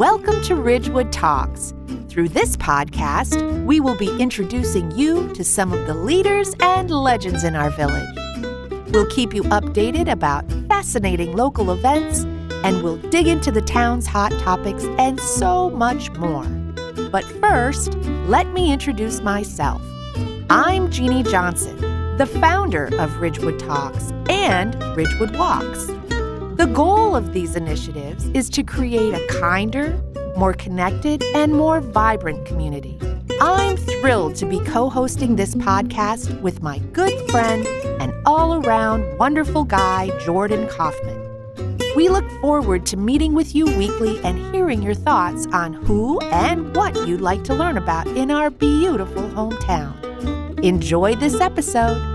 Welcome to Ridgewood Talks. Through this podcast, we will be introducing you to some of the leaders and legends in our village. We'll keep you updated about fascinating local events, and we'll dig into the town's hot topics and so much more. But first, let me introduce myself. I'm Jeannie Johnson, the founder of Ridgewood Talks and Ridgewood Walks. The goal of these initiatives is to create a kinder, more connected, and more vibrant community. I'm thrilled to be co hosting this podcast with my good friend and all around wonderful guy, Jordan Kaufman. We look forward to meeting with you weekly and hearing your thoughts on who and what you'd like to learn about in our beautiful hometown. Enjoy this episode.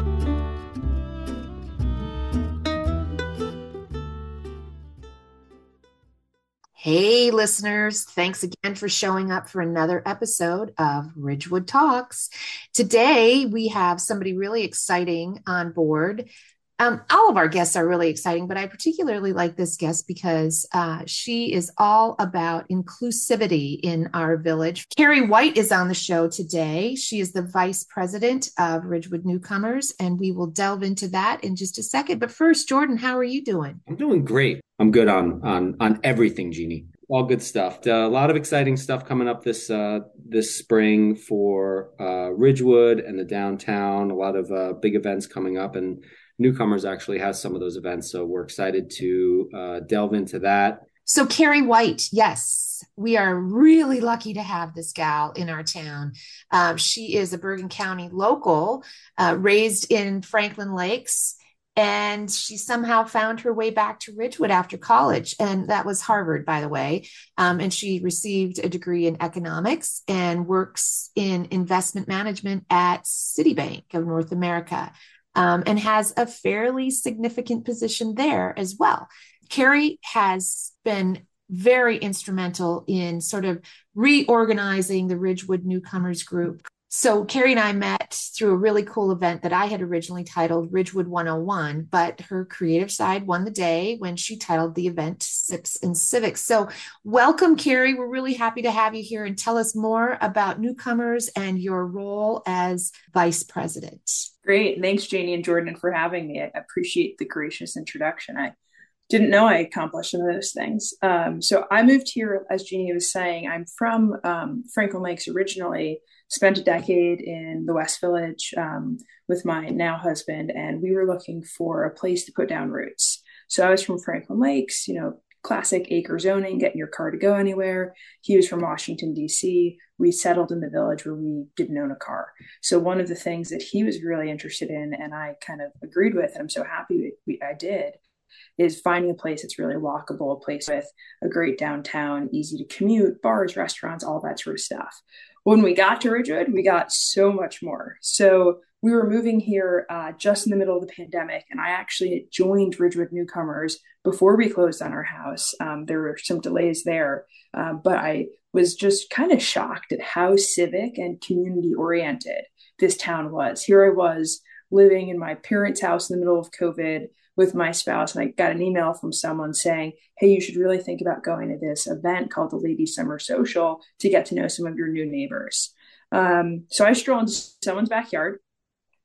Hey, listeners, thanks again for showing up for another episode of Ridgewood Talks. Today, we have somebody really exciting on board um, all of our guests are really exciting, but I particularly like this guest because uh, she is all about inclusivity in our village. Kerry White is on the show today. She is the vice president of Ridgewood Newcomers, and we will delve into that in just a second. But first, Jordan, how are you doing? I'm doing great. I'm good on on on everything, Jeannie. All good stuff. Uh, a lot of exciting stuff coming up this uh, this spring for uh, Ridgewood and the downtown. A lot of uh, big events coming up, and newcomers actually has some of those events. So we're excited to uh, delve into that. So, Kerry White, yes, we are really lucky to have this gal in our town. Uh, she is a Bergen County local, uh, raised in Franklin Lakes, and she somehow found her way back to Ridgewood after college. And that was Harvard, by the way. Um, and she received a degree in economics and works in investment management at Citibank of North America um, and has a fairly significant position there as well. Kerry has been very instrumental in sort of reorganizing the Ridgewood Newcomers Group. So, Kerry and I met through a really cool event that I had originally titled Ridgewood 101, but her creative side won the day when she titled the event Sips and Civics. So, welcome, Kerry. We're really happy to have you here and tell us more about newcomers and your role as vice president. Great. Thanks, Janie and Jordan, for having me. I appreciate the gracious introduction. I didn't know I accomplished some of those things. Um, so I moved here, as Jeannie was saying. I'm from um, Franklin Lakes originally, spent a decade in the West Village um, with my now husband, and we were looking for a place to put down roots. So I was from Franklin Lakes, you know, classic acre zoning, getting your car to go anywhere. He was from Washington, D.C. We settled in the village where we didn't own a car. So, one of the things that he was really interested in, and I kind of agreed with, and I'm so happy we, I did, is finding a place that's really walkable, a place with a great downtown, easy to commute, bars, restaurants, all that sort of stuff. When we got to Ridgewood, we got so much more. So, we were moving here uh, just in the middle of the pandemic, and I actually joined Ridgewood Newcomers before we closed on our house. Um, there were some delays there, uh, but I was just kind of shocked at how civic and community oriented this town was. Here I was living in my parents' house in the middle of COVID with my spouse, and I got an email from someone saying, Hey, you should really think about going to this event called the Lady Summer Social to get to know some of your new neighbors. Um, so I stroll into someone's backyard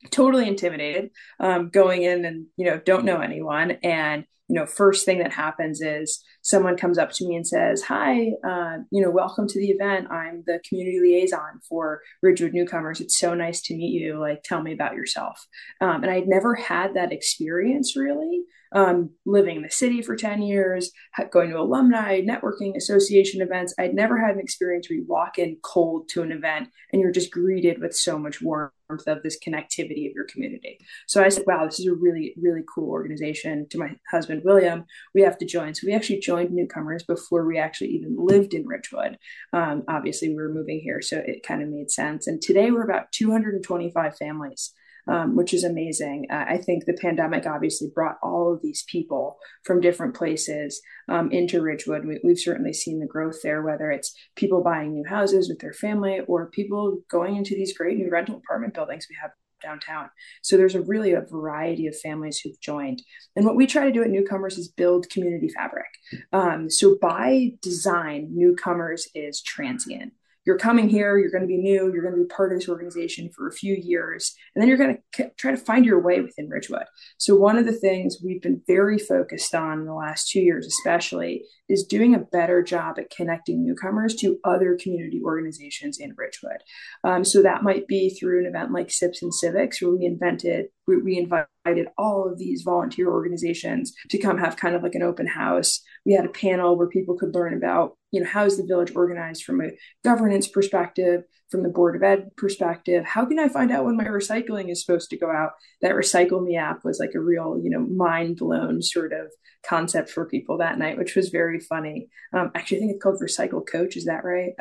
totally intimidated um, going in and you know don't know anyone and you know first thing that happens is someone comes up to me and says hi uh, you know welcome to the event. I'm the community liaison for ridgewood newcomers. It's so nice to meet you. Like tell me about yourself. Um, and i'd never had that experience really um, living in the city for 10 years, going to alumni, networking, association events. I'd never had an experience where you walk in cold to an event and you're just greeted with so much warmth of this connectivity of your community. So I said, wow, this is a really, really cool organization. To my husband, William, we have to join. So we actually joined newcomers before we actually even lived in Ridgewood. Um, obviously, we were moving here, so it kind of made sense. And today we're about 225 families um, which is amazing. Uh, I think the pandemic obviously brought all of these people from different places um, into Ridgewood. We, have certainly seen the growth there, whether it's people buying new houses with their family or people going into these great new rental apartment buildings we have downtown. So there's a really a variety of families who've joined. And what we try to do at Newcomers is build community fabric. Um, so by design, Newcomers is transient you're coming here, you're going to be new, you're going to be part of this organization for a few years, and then you're going to try to find your way within Ridgewood. So, one of the things we've been very focused on in the last two years, especially, is doing a better job at connecting newcomers to other community organizations in Ridgewood. Um, so, that might be through an event like Sips and Civics, where we invented, we, we invited all of these volunteer organizations to come have kind of like an open house. We had a panel where people could learn about you know how is the village organized from a governance perspective from the board of ed perspective? How can i find out when my recycling is supposed to go out? That recycle me app was like a real you know mind blown sort of concept for people that night which was very funny. Um, actually i think it's called recycle coach. Is that right?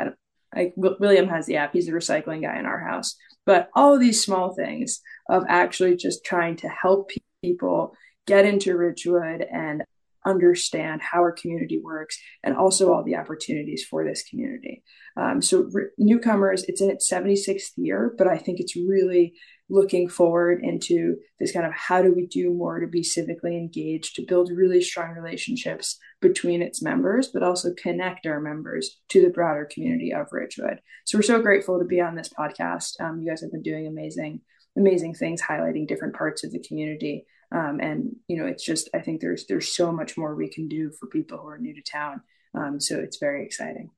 I, william has the app. He's the recycling guy in our house. But all of these small things of actually just trying to help people get into ridgewood and understand how our community works and also all the opportunities for this community. Um, so, re- newcomers, it's in its 76th year, but I think it's really looking forward into this kind of how do we do more to be civically engaged, to build really strong relationships between its members, but also connect our members to the broader community of Ridgewood. So, we're so grateful to be on this podcast. Um, you guys have been doing amazing, amazing things, highlighting different parts of the community. Um, and you know, it's just I think there's there's so much more we can do for people who are new to town. Um, so it's very exciting.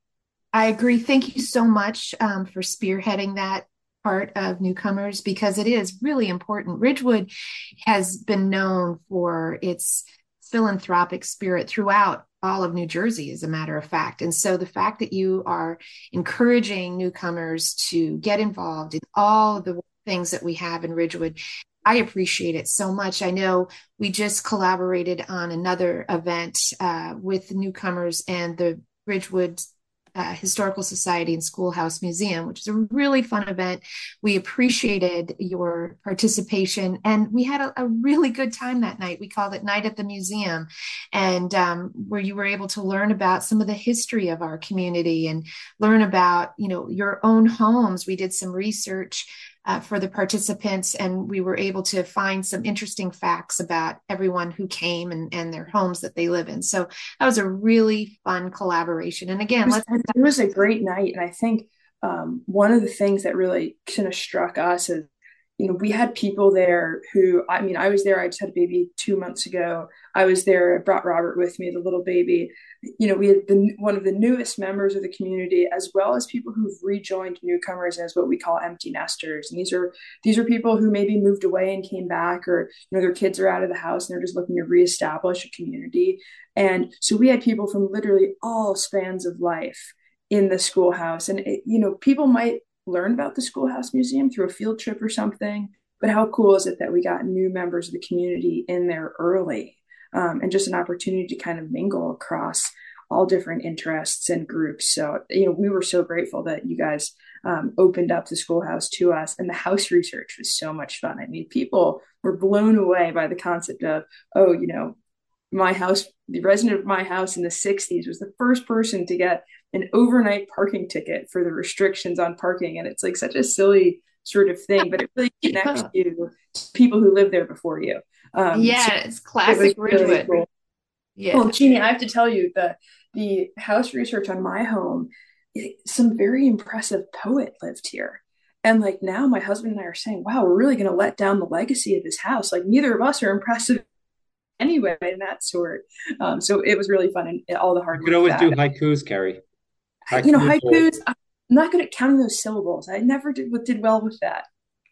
I agree. Thank you so much um, for spearheading that part of newcomers because it is really important. Ridgewood has been known for its philanthropic spirit throughout all of New Jersey, as a matter of fact. And so the fact that you are encouraging newcomers to get involved in all the things that we have in Ridgewood I appreciate it so much. I know we just collaborated on another event uh, with newcomers and the Ridgewood uh, Historical Society and Schoolhouse Museum, which is a really fun event. We appreciated your participation and we had a, a really good time that night. We called it Night at the Museum, and um, where you were able to learn about some of the history of our community and learn about, you know, your own homes. We did some research uh, for the participants, and we were able to find some interesting facts about everyone who came and, and their homes that they live in. So that was a really fun collaboration. And again, it was, it was a great night, and I think um, one of the things that really kind of struck us is you know, we had people there who, I mean, I was there, I just had a baby two months ago. I was there, I brought Robert with me, the little baby. You know, we had the, one of the newest members of the community, as well as people who've rejoined newcomers as what we call empty nesters. And these are, these are people who maybe moved away and came back, or, you know, their kids are out of the house and they're just looking to reestablish a community. And so we had people from literally all spans of life in the schoolhouse. And, it, you know, people might learn about the Schoolhouse Museum through a field trip or something. But how cool is it that we got new members of the community in there early um, and just an opportunity to kind of mingle across all different interests and groups. So, you know, we were so grateful that you guys um, opened up the schoolhouse to us. And the house research was so much fun. I mean, people were blown away by the concept of, oh, you know, my house, the resident of my house in the 60s was the first person to get an overnight parking ticket for the restrictions on parking. And it's like such a silly sort of thing, but it really connects yeah. you to people who lived there before you. Um, yeah, so it's classic it Ridgewood. Really cool. Yeah. Well, Jeannie, I have to tell you that the house research on my home, some very impressive poet lived here. And like now, my husband and I are saying, wow, we're really going to let down the legacy of this house. Like neither of us are impressive anyway in that sort. Um, so it was really fun and all the hard. Work. You could always do haikus, Kerry. Haikus you know, haikus. I'm not good at counting those syllables. I never did did well with that.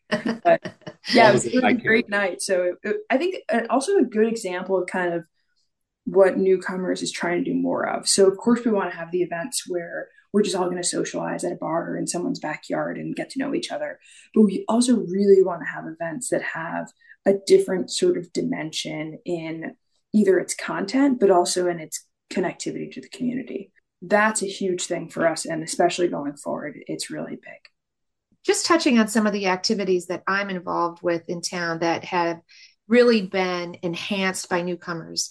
But yeah, it was, it was a great night. So it, I think uh, also a good example of kind of what newcomers is trying to do more of. So of course we want to have the events where we're just all going to socialize at a bar or in someone's backyard and get to know each other. But we also really want to have events that have a different sort of dimension in either its content, but also in its connectivity to the community. That's a huge thing for us. And especially going forward, it's really big. Just touching on some of the activities that I'm involved with in town that have really been enhanced by newcomers.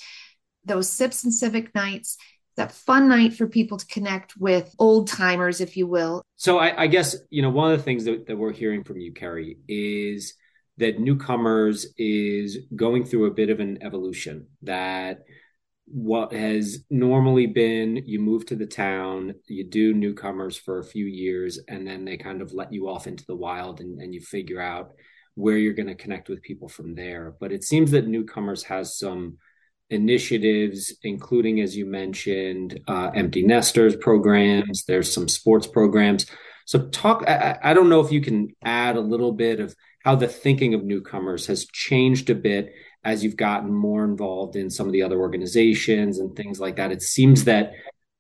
Those SIPs and Civic nights, that fun night for people to connect with old timers, if you will. So I, I guess, you know, one of the things that, that we're hearing from you, Kerry, is that newcomers is going through a bit of an evolution that what has normally been you move to the town you do newcomers for a few years and then they kind of let you off into the wild and, and you figure out where you're going to connect with people from there. But it seems that newcomers has some initiatives including as you mentioned uh, empty nesters programs there's some sports programs. So talk I, I don't know if you can add a little bit of how the thinking of newcomers has changed a bit as you've gotten more involved in some of the other organizations and things like that, it seems that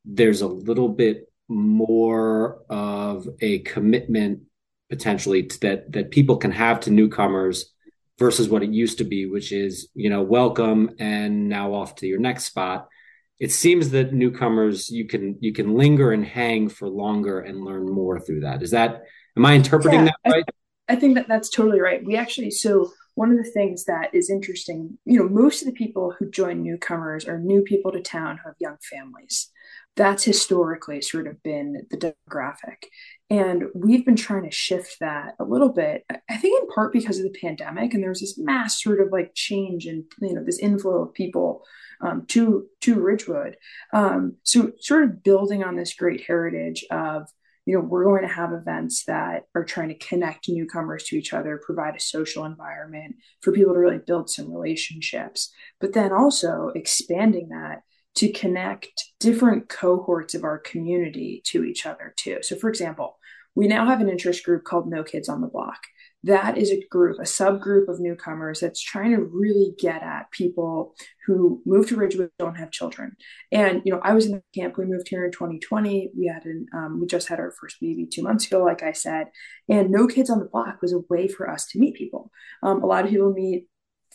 there's a little bit more of a commitment potentially to, that that people can have to newcomers versus what it used to be, which is you know welcome and now off to your next spot. It seems that newcomers you can you can linger and hang for longer and learn more through that. Is that am I interpreting yeah, that right? I, I think that that's totally right. We actually so one of the things that is interesting, you know, most of the people who join newcomers are new people to town who have young families. That's historically sort of been the demographic. And we've been trying to shift that a little bit, I think in part because of the pandemic. And there was this mass sort of like change and, you know, this inflow of people um, to, to Ridgewood. Um, so sort of building on this great heritage of you know we're going to have events that are trying to connect newcomers to each other provide a social environment for people to really build some relationships but then also expanding that to connect different cohorts of our community to each other too. So for example we now have an interest group called no kids on the block that is a group, a subgroup of newcomers that's trying to really get at people who move to Ridgewood don't have children. And you know, I was in the camp. We moved here in 2020. We had an um, we just had our first baby two months ago, like I said. And No Kids on the Block was a way for us to meet people. Um, a lot of people meet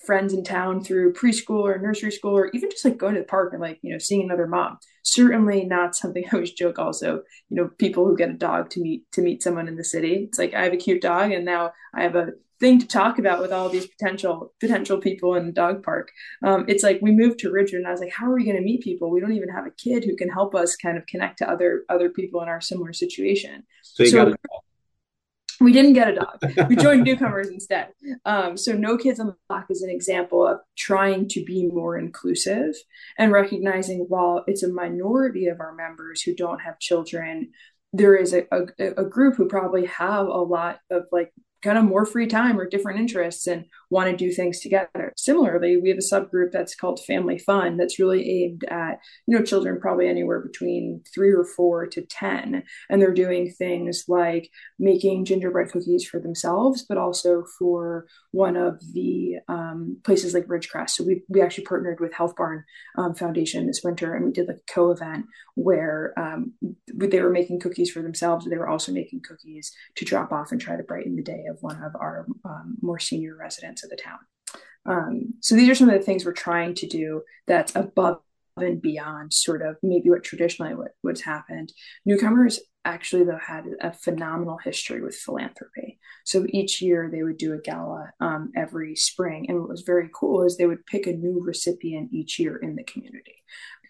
friends in town through preschool or nursery school or even just like going to the park and like you know seeing another mom certainly not something i always joke also you know people who get a dog to meet to meet someone in the city. It's like i have a cute dog and now i have a thing to talk about with all these potential potential people in the dog park. Um, it's like we moved to ridgewood and i was like how are we going to meet people? We don't even have a kid who can help us kind of connect to other other people in our similar situation. So, so we didn't get a dog. We joined newcomers instead. Um, so, No Kids on the Block is an example of trying to be more inclusive and recognizing while it's a minority of our members who don't have children, there is a, a, a group who probably have a lot of like kind of more free time or different interests and want to do things together. Similarly, we have a subgroup that's called Family Fun that's really aimed at, you know, children probably anywhere between three or four to 10. And they're doing things like making gingerbread cookies for themselves, but also for one of the um, places like Ridgecrest. So we, we actually partnered with Health Barn um, Foundation this winter and we did a co event where um, they were making cookies for themselves. They were also making cookies to drop off and try to brighten the day of one of our um, more senior residents of the town. Um, so these are some of the things we're trying to do that's above and beyond sort of maybe what traditionally what, what's happened. Newcomers actually though had a phenomenal history with philanthropy. So each year they would do a gala um, every spring, and what was very cool is they would pick a new recipient each year in the community.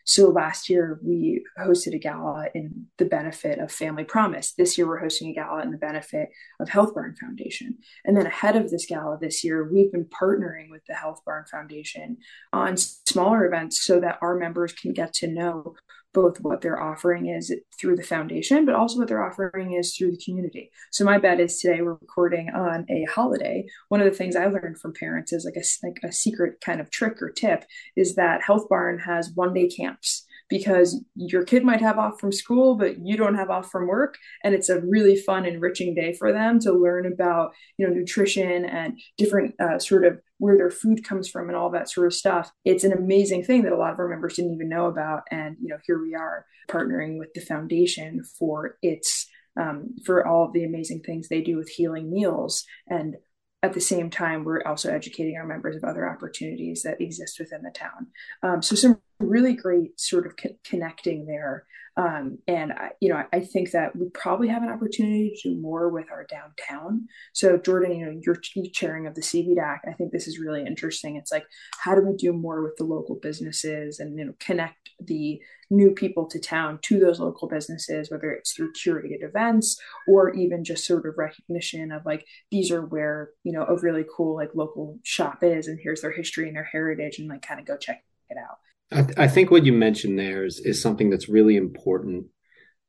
So last year we hosted a gala in the benefit of Family Promise. This year we're hosting a gala in the benefit of Health Barn Foundation. And then ahead of this gala this year, we've been partnering with the Health Barn Foundation on smaller events so that our members can get to know both what their offering is through the foundation, but also what their offering is through the community. So my bet is today we're recording on a holiday. One of the things I learned from parents is like a like a secret kind of trick or tip is that Health Barn has one day camps because your kid might have off from school, but you don't have off from work. And it's a really fun, enriching day for them to learn about, you know, nutrition and different uh, sort of where their food comes from and all that sort of stuff. It's an amazing thing that a lot of our members didn't even know about. And, you know, here we are partnering with the foundation for its um, for all of the amazing things they do with healing meals and at the same time, we're also educating our members of other opportunities that exist within the town. Um, so some really great sort of co- connecting there. Um, and I, you know, I, I, think that we probably have an opportunity to do more with our downtown. So Jordan, you know, you're chairing of the CBDAC, I think this is really interesting. It's like, how do we do more with the local businesses and you know connect the new people to town to those local businesses, whether it's through curated events or even just sort of recognition of like these are where you know a really cool like local shop is, and here's their history and their heritage, and like kind of go check it out. I, I think what you mentioned there is, is something that's really important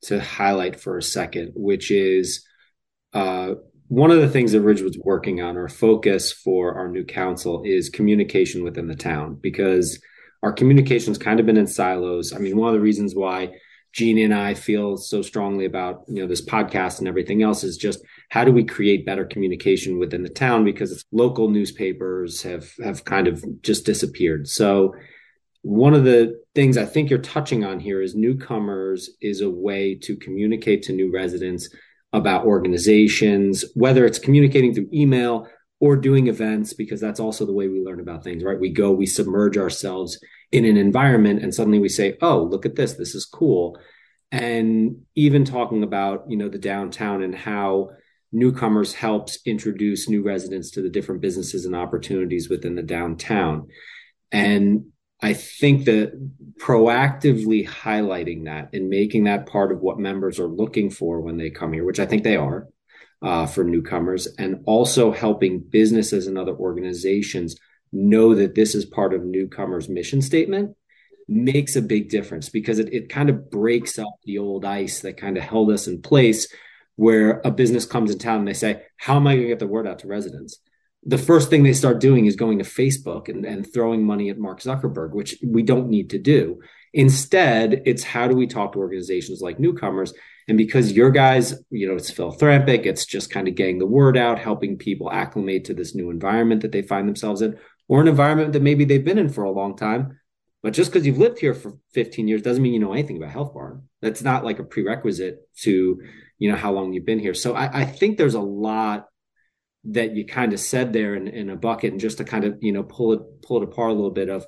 to highlight for a second, which is uh, one of the things that Ridgewood's working on, our focus for our new council is communication within the town because our communication's kind of been in silos. I mean, one of the reasons why Jeannie and I feel so strongly about you know this podcast and everything else is just how do we create better communication within the town because local newspapers have have kind of just disappeared. So one of the things I think you're touching on here is newcomers is a way to communicate to new residents about organizations, whether it's communicating through email or doing events, because that's also the way we learn about things, right? We go, we submerge ourselves in an environment and suddenly we say, oh, look at this, this is cool. And even talking about, you know, the downtown and how newcomers helps introduce new residents to the different businesses and opportunities within the downtown. And I think that proactively highlighting that and making that part of what members are looking for when they come here, which I think they are uh, for newcomers, and also helping businesses and other organizations know that this is part of newcomers' mission statement makes a big difference because it, it kind of breaks up the old ice that kind of held us in place where a business comes in town and they say, How am I going to get the word out to residents? The first thing they start doing is going to Facebook and, and throwing money at Mark Zuckerberg, which we don't need to do. Instead, it's how do we talk to organizations like newcomers? And because your guys, you know, it's philanthropic, it's just kind of getting the word out, helping people acclimate to this new environment that they find themselves in, or an environment that maybe they've been in for a long time. But just because you've lived here for 15 years doesn't mean you know anything about Health Barn. That's not like a prerequisite to, you know, how long you've been here. So I, I think there's a lot that you kind of said there in, in a bucket and just to kind of you know pull it pull it apart a little bit of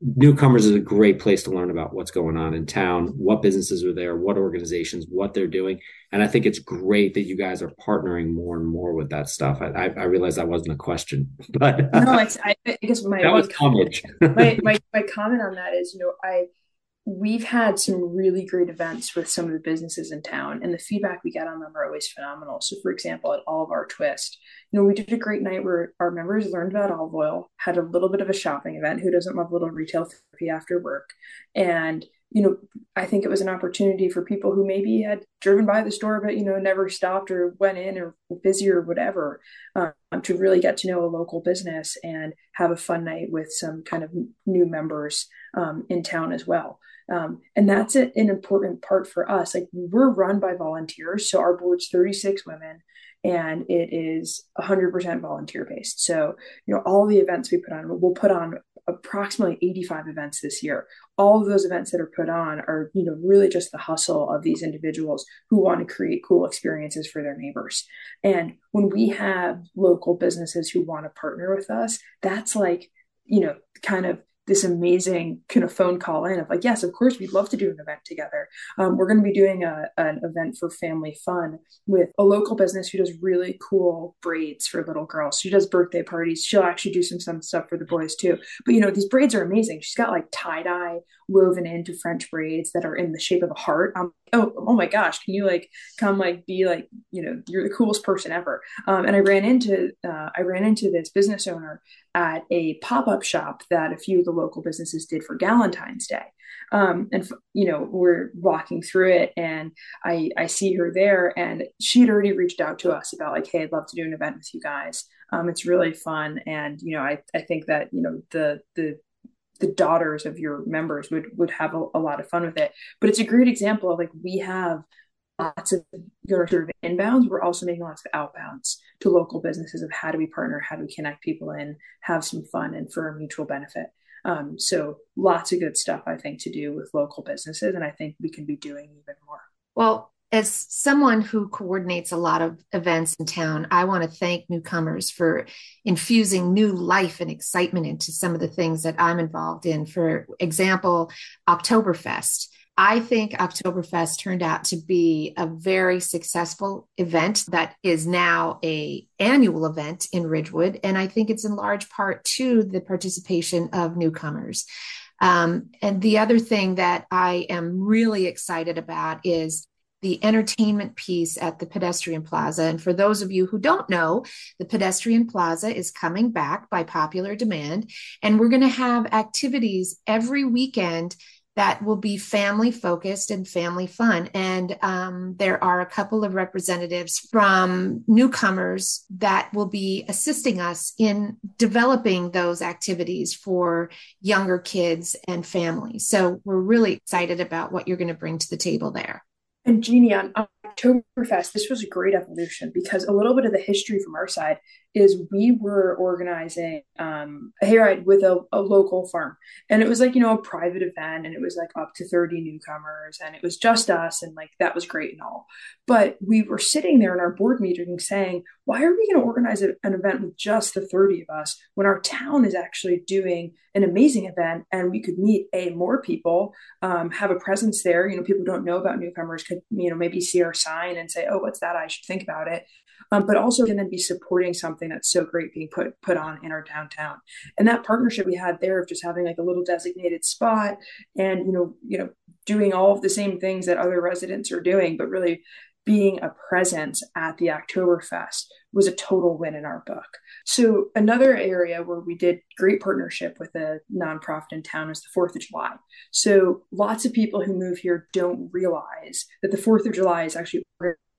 newcomers is a great place to learn about what's going on in town what businesses are there what organizations what they're doing. And i think it's great that you guys are partnering more and more with that stuff. I, I, I realize that wasn't a question but no it's i, I guess my, that was comment, my, my, my comment on that is you know i we've had some really great events with some of the businesses in town and the feedback we get on them are always phenomenal. So for example at all of our twist you know we did a great night where our members learned about olive oil had a little bit of a shopping event who doesn't love a little retail therapy after work? And you know i think it was an opportunity for people who maybe had driven by the store but you know never stopped or went in or busy or whatever um, to really get to know a local business and have a fun night with some kind of new members um, in town as well um, and that's a, an important part for us. Like we're run by volunteers. So our board's 36 women and it is 100% volunteer based. So, you know, all the events we put on, we'll put on approximately 85 events this year. All of those events that are put on are, you know, really just the hustle of these individuals who want to create cool experiences for their neighbors. And when we have local businesses who want to partner with us, that's like, you know, kind of this amazing kind of phone call in of like, yes, of course, we'd love to do an event together. Um, we're going to be doing a, an event for family fun with a local business who does really cool braids for little girls. She does birthday parties. She'll actually do some, some stuff for the boys too. But you know, these braids are amazing. She's got like tie dye woven into French braids that are in the shape of a heart. Oh, oh my gosh, can you like come like be like, you know, you're the coolest person ever. Um, and I ran into, uh, I ran into this business owner at a pop-up shop that a few of the local businesses did for Valentine's Day. Um, and you know we're walking through it and I, I see her there and she had already reached out to us about like hey i'd love to do an event with you guys um, it's really fun and you know I, I think that you know the the the daughters of your members would would have a, a lot of fun with it but it's a great example of like we have lots of sort of inbounds. We're also making lots of outbounds to local businesses of how do we partner, how do we connect people in, have some fun, and for a mutual benefit. Um, so lots of good stuff I think to do with local businesses, and I think we can be doing even more. Well, as someone who coordinates a lot of events in town, I want to thank newcomers for infusing new life and excitement into some of the things that I'm involved in. For example, Oktoberfest I think Oktoberfest turned out to be a very successful event that is now a annual event in Ridgewood, and I think it's in large part to the participation of newcomers. Um, and the other thing that I am really excited about is the entertainment piece at the pedestrian plaza. And for those of you who don't know, the pedestrian plaza is coming back by popular demand. And we're going to have activities every weekend that will be family focused and family fun. And um, there are a couple of representatives from newcomers that will be assisting us in developing those activities for younger kids and families. So we're really excited about what you're going to bring to the table there. And Jeannie, on Oktoberfest, this was a great evolution because a little bit of the history from our side is we were organizing um, a hayride with a, a, local farm. And it was like, you know, a private event and it was like up to 30 newcomers and it was just us. And like, that was great and all. But we were sitting there in our board meeting saying, why are we going to organize an event with just the 30 of us when our town is actually doing an amazing event and we could meet a more people, um, have a presence there. You know, people don't know about newcomers could, you know, maybe see our sign and say, oh, what's that? I should think about it um, but also can then be supporting something that's so great being put put on in our downtown. And that partnership we had there of just having like a little designated spot and you know you know doing all of the same things that other residents are doing, but really being a presence at the Oktoberfest was a total win in our book. So another area where we did great partnership with a nonprofit in town is the 4th of July. So lots of people who move here don't realize that the 4th of July is actually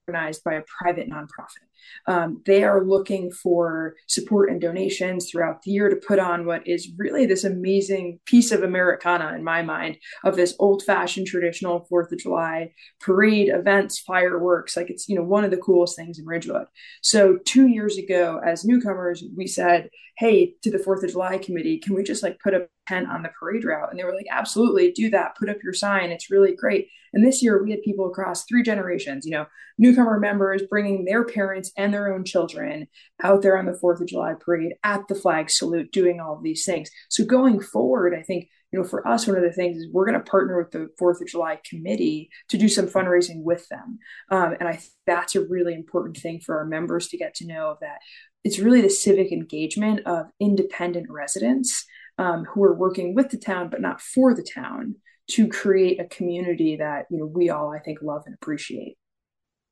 organized by a private nonprofit. Um, they are looking for support and donations throughout the year to put on what is really this amazing piece of Americana, in my mind, of this old fashioned traditional Fourth of July parade, events, fireworks. Like it's, you know, one of the coolest things in Ridgewood. So two years ago, as newcomers, we said, hey, to the Fourth of July committee, can we just like put a tent on the parade route? And they were like, absolutely, do that. Put up your sign. It's really great. And this year we had people across three generations, you know, newcomer members bringing their parents and their own children out there on the 4th of July parade at the flag salute, doing all of these things. So going forward, I think, you know, for us, one of the things is we're going to partner with the 4th of July committee to do some fundraising with them. Um, and I that's a really important thing for our members to get to know of that. It's really the civic engagement of independent residents um, who are working with the town, but not for the town to create a community that, you know, we all, I think, love and appreciate.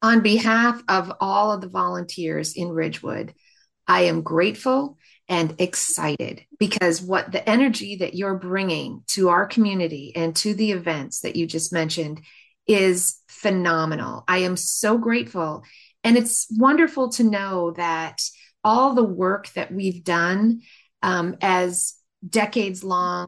On behalf of all of the volunteers in Ridgewood, I am grateful and excited because what the energy that you're bringing to our community and to the events that you just mentioned is phenomenal. I am so grateful. And it's wonderful to know that all the work that we've done um, as decades long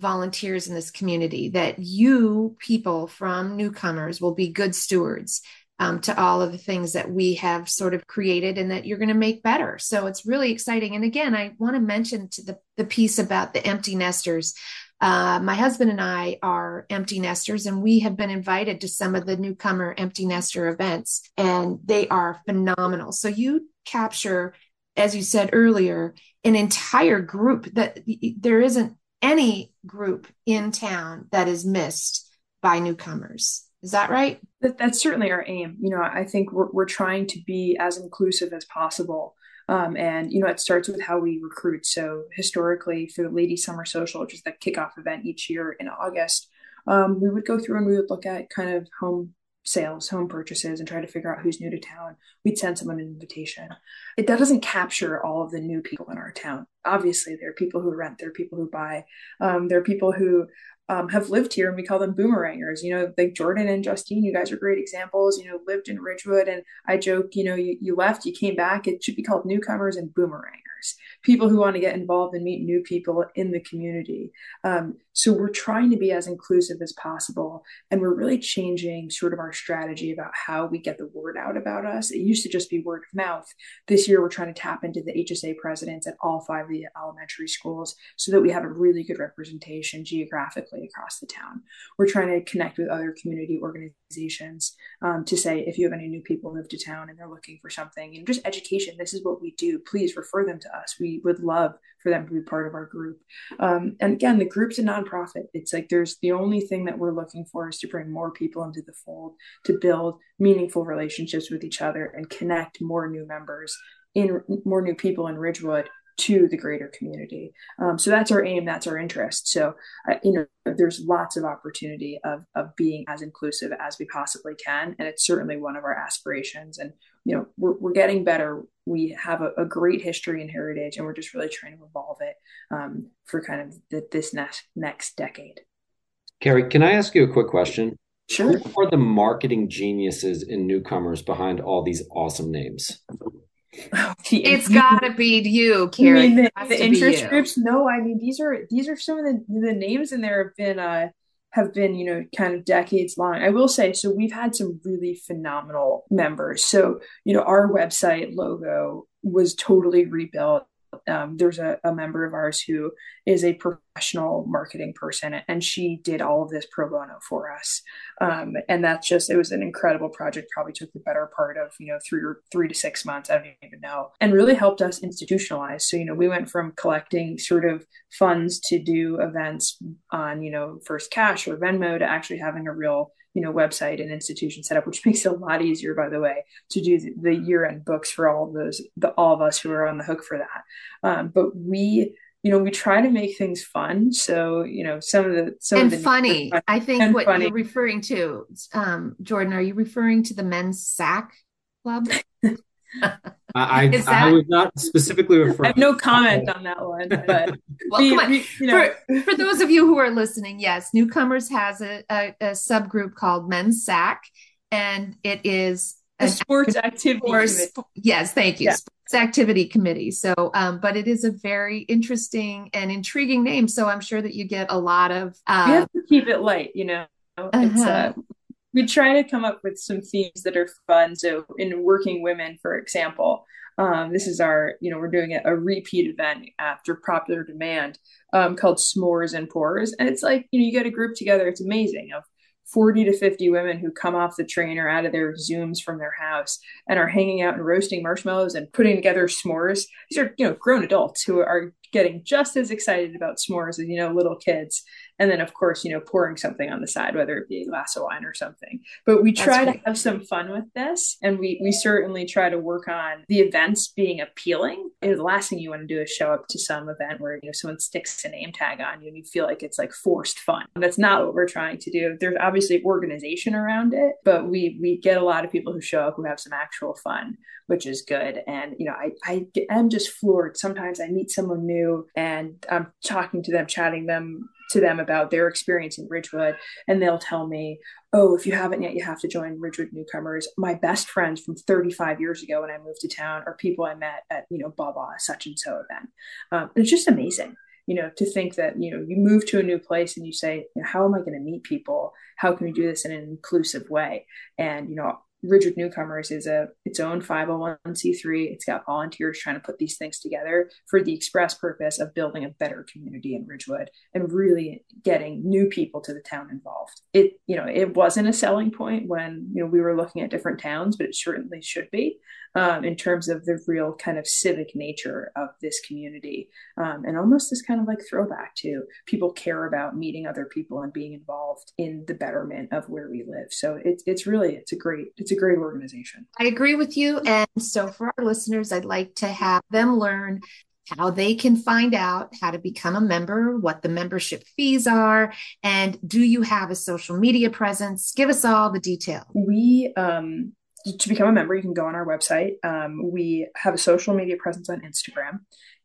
volunteers in this community, that you people from newcomers will be good stewards um, to all of the things that we have sort of created and that you're going to make better. So it's really exciting. And again, I want to mention to the, the piece about the empty nesters. Uh, my husband and I are empty nesters, and we have been invited to some of the newcomer empty nester events, and they are phenomenal. So you capture, as you said earlier, an entire group that there isn't any group in town that is missed by newcomers. Is that right? That, that's certainly our aim. You know, I think we're, we're trying to be as inclusive as possible. Um, and, you know, it starts with how we recruit. So historically, for the Lady Summer Social, which is the kickoff event each year in August, um, we would go through and we would look at kind of home sales, home purchases, and try to figure out who's new to town. We'd send someone an invitation. It that doesn't capture all of the new people in our town. Obviously, there are people who rent, there are people who buy, um, there are people who um, have lived here and we call them boomerangers. You know like jordan and justine you guys are great examples you know lived in ridgewood and i joke you know you, you left you came back it should be called newcomers and boomerangers. People who want to get involved and meet new people in the community. Um, so we're trying to be as inclusive as possible. And we're really changing sort of our strategy about how we get the word out about us. It used to just be word of mouth. This year, we're trying to tap into the HSA presidents at all five of the elementary schools so that we have a really good representation geographically across the town. We're trying to connect with other community organizations um, to say, if you have any new people move to town and they're looking for something, you know, just education, this is what we do. Please refer them to us. We would love for them to be part of our group. Um, and again, the group's a nonprofit. It's like there's the only thing that we're looking for is to bring more people into the fold, to build meaningful relationships with each other and connect more new members in more new people in Ridgewood to the greater community. Um, so that's our aim, that's our interest. So, uh, you know, there's lots of opportunity of, of being as inclusive as we possibly can. And it's certainly one of our aspirations. And, you know, we're, we're getting better. We have a, a great history and heritage, and we're just really trying to evolve it um, for kind of the, this next, next decade. Kerry, can I ask you a quick question? Sure. Who are the marketing geniuses and newcomers behind all these awesome names? it's got to be you, Kerry. You mean the, the interest groups? No, I mean these are these are some of the the names in there have been uh have been you know kind of decades long. I will say so. We've had some really phenomenal members. So you know our website logo was totally rebuilt um, there's a, a, member of ours who is a professional marketing person and she did all of this pro bono for us. Um, and that's just it was an incredible project probably took the better part of you know three or three to six months i don't even know and really helped us institutionalize. So you know we went from collecting sort of funds to do events on you know first cash or venmo to actually having a real you know website and institution setup which makes it a lot easier by the way to do the year-end books for all of those the all of us who are on the hook for that. Um, but we you know we try to make things fun. So you know some of the some and of the funny. i think what funny. you're referring to um, jordan are you referring to the men's sack club I, that, I was not specifically referring. I have no comment on that one, but well, we, we, you know. for, for those of you who are listening, yes, Newcomers has a, a, a subgroup called Men's Sack, and it is a sports activity. yes, thank you. Yeah. Sports activity committee. So, um, but it is a very interesting and intriguing name. So I'm sure that you get a lot of. Uh, we have to keep it light, you know. It's uh-huh. uh, we try to come up with some themes that are fun. So in working women, for example, um, this is our, you know, we're doing a, a repeat event after popular demand um, called S'mores and Pours. And it's like, you know, you get a group together. It's amazing of 40 to 50 women who come off the train or out of their Zooms from their house and are hanging out and roasting marshmallows and putting together s'mores. These are, you know, grown adults who are getting just as excited about s'mores as, you know, little kids and then of course you know pouring something on the side whether it be a glass of wine or something. But we try to have some fun with this and we we certainly try to work on the events being appealing. And the last thing you want to do is show up to some event where you know someone sticks a name tag on you and you feel like it's like forced fun. That's not what we're trying to do. There's obviously organization around it but we we get a lot of people who show up who have some actual fun which is good. And you know i i am just floored. Sometimes i meet someone new and i'm talking to them chatting them to them about their experience in Ridgewood, and they'll tell me, "Oh, if you haven't yet, you have to join Ridgewood Newcomers." My best friends from 35 years ago when I moved to town are people I met at you know Baba such and so event. Um, it's just amazing, you know, to think that you know you move to a new place and you say, "How am I going to meet people? How can we do this in an inclusive way?" And you know, Ridgewood Newcomers is a its own 501c3. It's got volunteers trying to put these things together for the express purpose of building a better community in Ridgewood and really getting new people to the town involved. It you know it wasn't a selling point when you know we were looking at different towns, but it certainly should be um, in terms of the real kind of civic nature of this community um, and almost this kind of like throwback to people care about meeting other people and being involved in the betterment of where we live. So it's it's really it's a great it's a great organization. I agree with you. And so for our listeners, I'd like to have them learn how they can find out how to become a member, what the membership fees are, and do you have a social media presence? Give us all the detail. We um, to become a member, you can go on our website. Um, we have a social media presence on Instagram.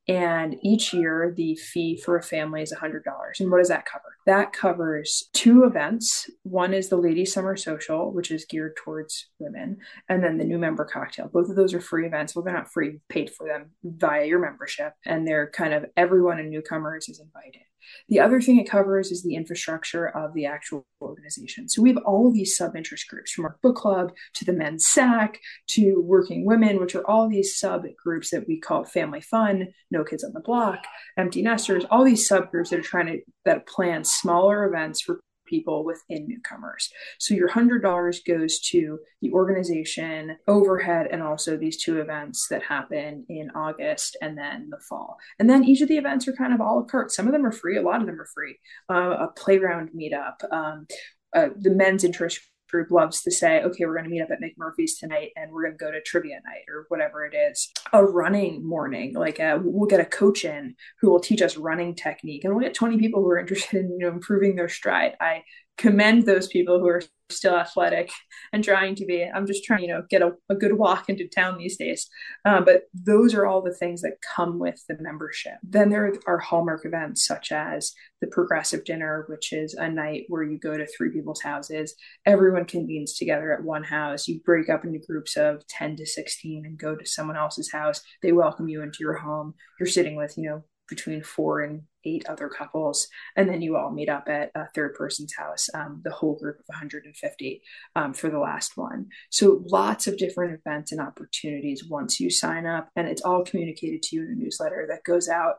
And each year, the fee for a family is $100. And what does that cover? That covers two events. One is the Ladies Summer Social, which is geared towards women, and then the new member cocktail. Both of those are free events. Well, they're not free, paid for them via your membership. And they're kind of everyone in newcomers is invited. The other thing it covers is the infrastructure of the actual organization. So we have all of these sub interest groups from our book club to the men's SAC to working women, which are all these sub groups that we call family fun, no kids on the block, empty nesters, all these subgroups that are trying to that plan smaller events for people within newcomers. So your $100 goes to the organization, overhead, and also these two events that happen in August and then the fall. And then each of the events are kind of all a carte. Some of them are free, a lot of them are free. Uh, a playground meetup, um, uh, the men's interest group loves to say, okay, we're going to meet up at McMurphy's tonight and we're going to go to trivia night or whatever it is. A running morning, like a, uh, we'll get a coach in who will teach us running technique and we'll get 20 people who are interested in, you know, improving their stride. I commend those people who are still athletic and trying to be. I'm just trying, to, you know, get a, a good walk into town these days. Uh, but those are all the things that come with the membership. Then there are hallmark events such as the progressive dinner, which is a night where you go to three people's houses. Everyone convenes together at one house. You break up into groups of 10 to 16 and go to someone else's house. They welcome you into your home. You're sitting with, you know, between four and eight other couples and then you all meet up at a third person's house um, the whole group of 150 um, for the last one. So lots of different events and opportunities once you sign up and it's all communicated to you in a newsletter that goes out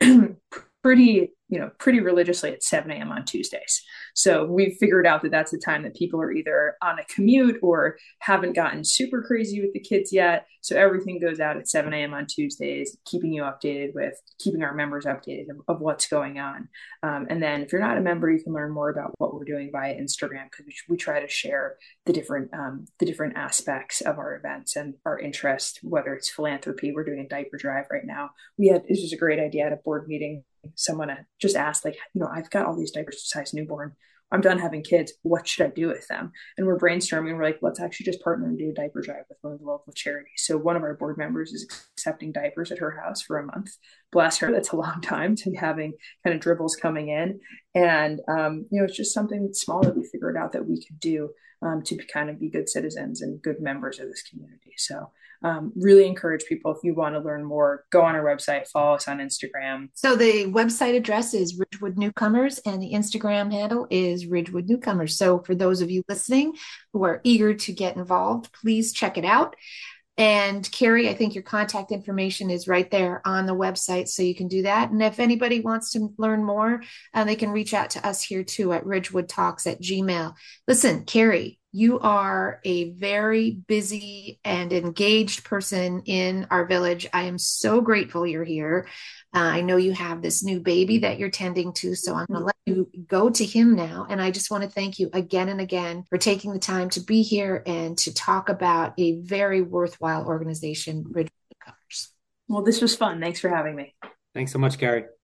pretty you know pretty religiously at 7 a.m on tuesdays. So we've figured out that that's the time that people are either on a commute or haven't gotten super crazy with the kids yet. So everything goes out at 7 a.m on tuesdays keeping you updated with keeping our members updated of, of what's going on. Um, and then if you're not a member you can learn more about what we're doing via instagram because we, we, try to share the different um, the different aspects of our events and our interest whether it's philanthropy. We're doing a diaper drive right now. We had this was a great idea at a board meeting someone just asked, like, you know, I've got all these diapers size newborn. I'm done having kids. What should I do with them? And we're brainstorming. We're like, let's actually just partner and do a diaper drive with one of the local charities. So one of our board members is accepting diapers at her house for a month. Bless her. That's a long time to be having kind of dribbles coming in. And, um, you know, it's just something small that we figured out that we could do um, to kind of be good citizens and good members of this community. So um, really encourage people if you want to learn more, go on our website, follow us on Instagram. So the website address is Ridgewood Newcomers, and the Instagram handle is Ridgewood Newcomers. So for those of you listening who are eager to get involved, please check it out. And Kerry, I think your contact information is right there on the website, so you can do that. And if anybody wants to learn more, uh, they can reach out to us here too at Ridgewood Talks at Gmail. Listen, Kerry, you are a very busy and engaged person in our village. I am so grateful you're here. Uh, I know you have this new baby that you're tending to, so I'm going to let you go to him now. And I just want to thank you again and again for taking the time to be here and to talk about a very worthwhile organization, Ridgewood Newcomers. Well, this was fun. Thanks for having me. Thanks so much, Kerry.